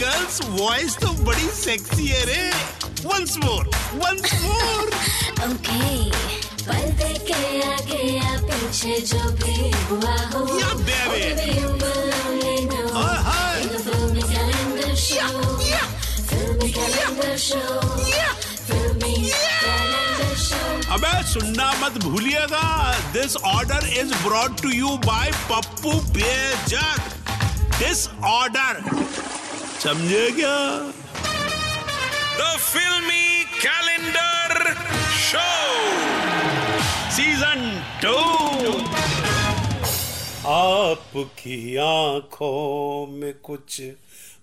Girls voice तो बड़ी sexy है रे। Once more once more okay अबे सुनना मत भूलिएगा। This order is brought to you by Pappu Bejak this order समझे क्या? द फिल्मी कैलेंडर शो सीज़न टू आपकी आँखों में कुछ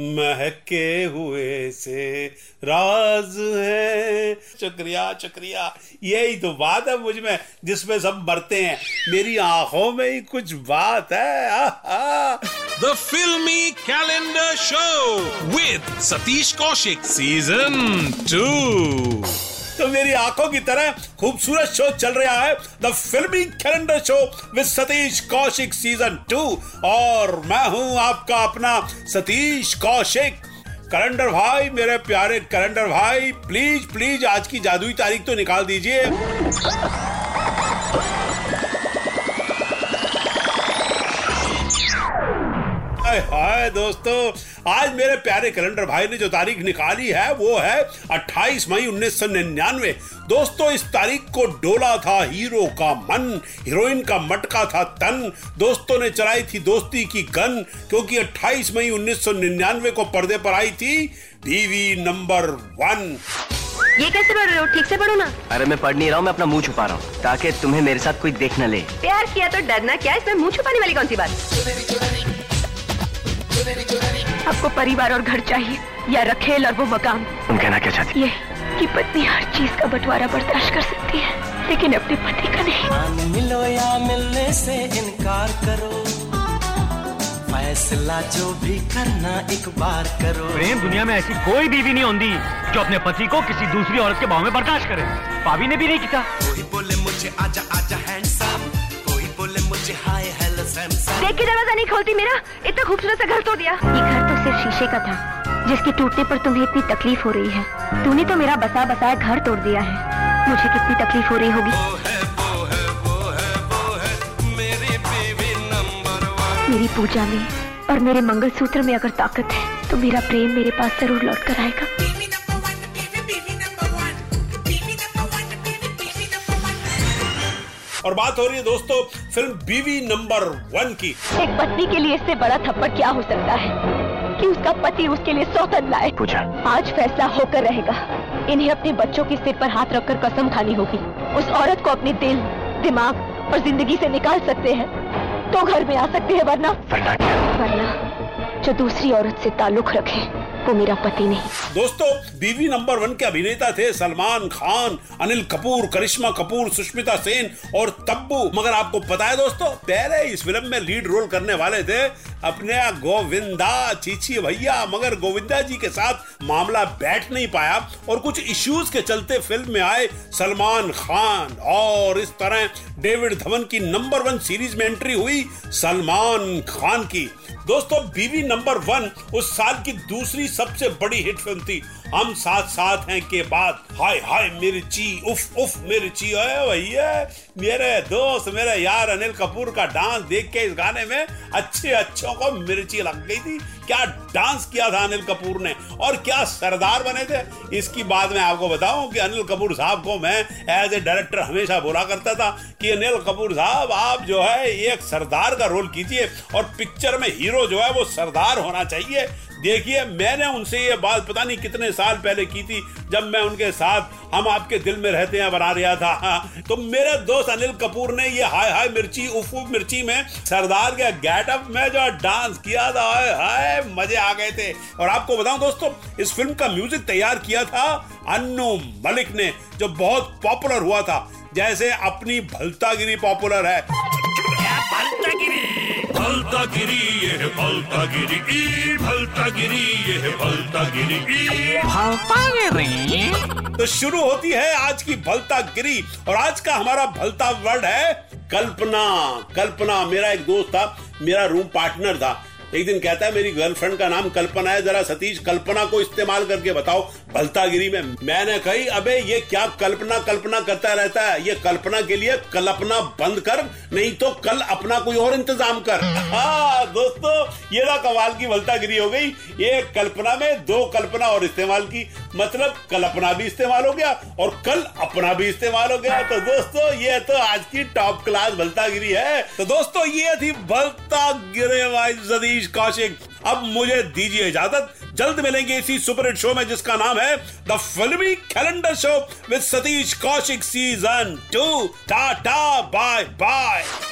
महके हुए से राज है। शुक्रिया शुक्रिया। यही तो बात है मुझमें, जिसमें सब मरते हैं। मेरी आँखों में ही कुछ बात है। The Filmy Calendar show with Satish Kaushik season two तो मेरी आँखों की तरह खूबसूरत शो चल रहा है। The Filmy Calendar show with Satish Kaushik season two और मैं हूँ आपका अपना सतीश कौशिक। कैलेंडर भाई, मेरे प्यारे कैलेंडर भाई प्लीज़ प्लीज़ आज की जादुई तारीख तो निकाल दीजिए। हाय हाय दोस्तों आज मेरे प्यारे कैलेंडर भाई ने जो तारीख निकाली है वो है 28 मई 1999 दोस्तों इस तारीख को डोला था हीरो का मन हीरोइन का मटका था तन। दोस्तों ने चलाई थी दोस्ती की गन क्योंकि 28 मई 1999 को पर्दे पर आई थी बीवी नंबर वन। ये कैसे पढ़ रहे हो? ठीक से पढ़ो ना। अरे मैं पढ़ नहीं रहा हूँ मैं अपना मुँह छुपा रहा हूँ ताकि तुम्हें मेरे साथ कोई देख न ले। प्यार किया तो डरना क्या? इसमें मुँह छुपाने वाली कौन सी बात? आपको परिवार और घर चाहिए या रखेल और वो मकाम तुम कहना क्या चाहती? ये कि पत्नी हर चीज़ का बंटवारा बर्दाश्त कर सकती है लेकिन अपने पति का नहीं। मिलो या मिलने से इनकार करो। फैसला जो भी करना एक बार करो। प्रेम दुनिया में ऐसी कोई बीवी नहीं होती जो अपने पति को किसी दूसरी औरत के भाव में बर्दाश्त करे। भाभी ने भी नहीं किया। कोई बोले मुझे आजा आजा हैंडसम देख के दरवाज़ा नहीं खोलती मेरा इतना खूबसूरत सा घर तोड़ दिया ये घर तो सिर्फ़ शीशे का था जिसके टूटने पर तुम्हें इतनी तकलीफ़ हो रही है तूने तो मेरा बसा बसाया घर तोड़ दिया है मुझे कितनी तकलीफ़ हो रही होगी वो है वो है वो है वो है मेरी बीवी नंबर वन मेरी पूजा में और मेरे मंगलसूत्र में अगर ताकत है तो मेरा प्रेम मेरे पास ज़रूर लौट कर आएगा और बात हो रही है दोस्तों फ़िल्म बीवी नंबर वन की। एक पत्नी के लिए इससे बड़ा थप्पड़ क्या हो सकता है? कि उसका पति उसके लिए सौतन लाए। पूजा आज फैसला होकर रहेगा। इन्हें अपने बच्चों के सिर पर हाथ रखकर कसम खानी होगी। उस औरत को अपने दिल दिमाग और ज़िंदगी से निकाल सकते हैं। तो घर में आ सकते हैं वरना वरना वरना जो दूसरी औरत से ताल्लुक रखे, वो मेरा पति नहीं। दोस्तों, बीवी नंबर वन के अभिनेता थे सलमान खान, अनिल कपूर, करिश्मा कपूर, सुष्मिता सेन और तब्बू। मगर आपको पता है दोस्तों, पहले इस फ़िल्म में लीड रोल करने वाले थे अपने गोविंदा चीची भैया। मगर गोविंदा जी के साथ मामला बैठ नहीं पाया और कुछ इश्यूज़ के चलते फ़िल्म में आए सलमान खान। और इस तरह डेविड धवन की नंबर वन सीरीज़ में एंट्री हुई सलमान खान की। दोस्तों बीवी नंबर वन उस साल की दूसरी सबसे बड़ी हिट फ़िल्म थी हम साथ साथ हैं के बाद। हाय हाय, मिर्ची, उफ उफ, मिर्ची अरे भैया, मेरे दोस्त, मेरे यार अनिल कपूर का डांस देख के इस गाने में अच्छे अच्छों को मिर्ची लग गई थी। क्या डांस किया था अनिल कपूर ने? और क्या सरदार बने थे? इसकी बात मैं आपको बताऊँ कि अनिल कपूर साहब को मैं एज ए डायरेक्टर हमेशा बोला करता था कि अनिल कपूर साहब, आप जो है एक सरदार का रोल कीजिए और पिक्चर में हीरो जो है वो सरदार होना चाहिए। देखिए, मैंने उनसे ये बात पता नहीं कितने साल पहले की थी, जब मैं उनके साथ हम आपके दिल में रहते हैं, बना रहा था। तो मेरे दोस्त अनिल कपूर ने ये हाय हाय मिर्ची, उफ मिर्ची में सरदार के गेटअप में जो डांस किया था, हाय हाय, मज़े आ गए थे। और आपको बताऊँ दोस्तों, इस फ़िल्म का म्यूज़िक तैयार किया था अन्नू मलिक ने, जो बहुत पॉपुलर हुआ था। जैसे अपनी भलतागिरी पॉपुलर है। भलता गिरी ये है भलता गिरी ई भलता गिरी ये है भलता गिरी ई तो शुरू होती है आज की भलता गिरी और आज का हमारा भलता वर्ड है कल्पना। कल्पना मेरा एक दोस्त था मेरा रूम पार्टनर था। एक दिन कहता है, मेरी गर्लफ्रेंड का नाम कल्पना है, जरा सतीश, कल्पना को इस्तेमाल करके बताओ, भलतागिरी में। मैंने कही, अबे, ये क्या कल्पना कल्पना करता रहता है? ये कल्पना के लिए कल्पना बंद कर, नहीं तो कल अपना कोई और इंतज़ाम कर। हाँ दोस्तों ये ना कमाल की भलतागिरी हो गई। ये कल्पना में दो कल्पना और इस्तेमाल की। मतलब कल्पना भी इस्तेमाल हो गया और कल अपना भी इस्तेमाल हो गया। तो दोस्तों, ये तो आज की टॉप क्लास भलतागिरी है। तो दोस्तों, ये थी भलता गिरे भाई सतीश कौशिक। अब मुझे दीजिए इजाज़त। जल्द मिलेंगे इसी सुपर हिट शो में जिसका नाम है the Filmy Calendar show with Satish Kaushik season two tata bye bye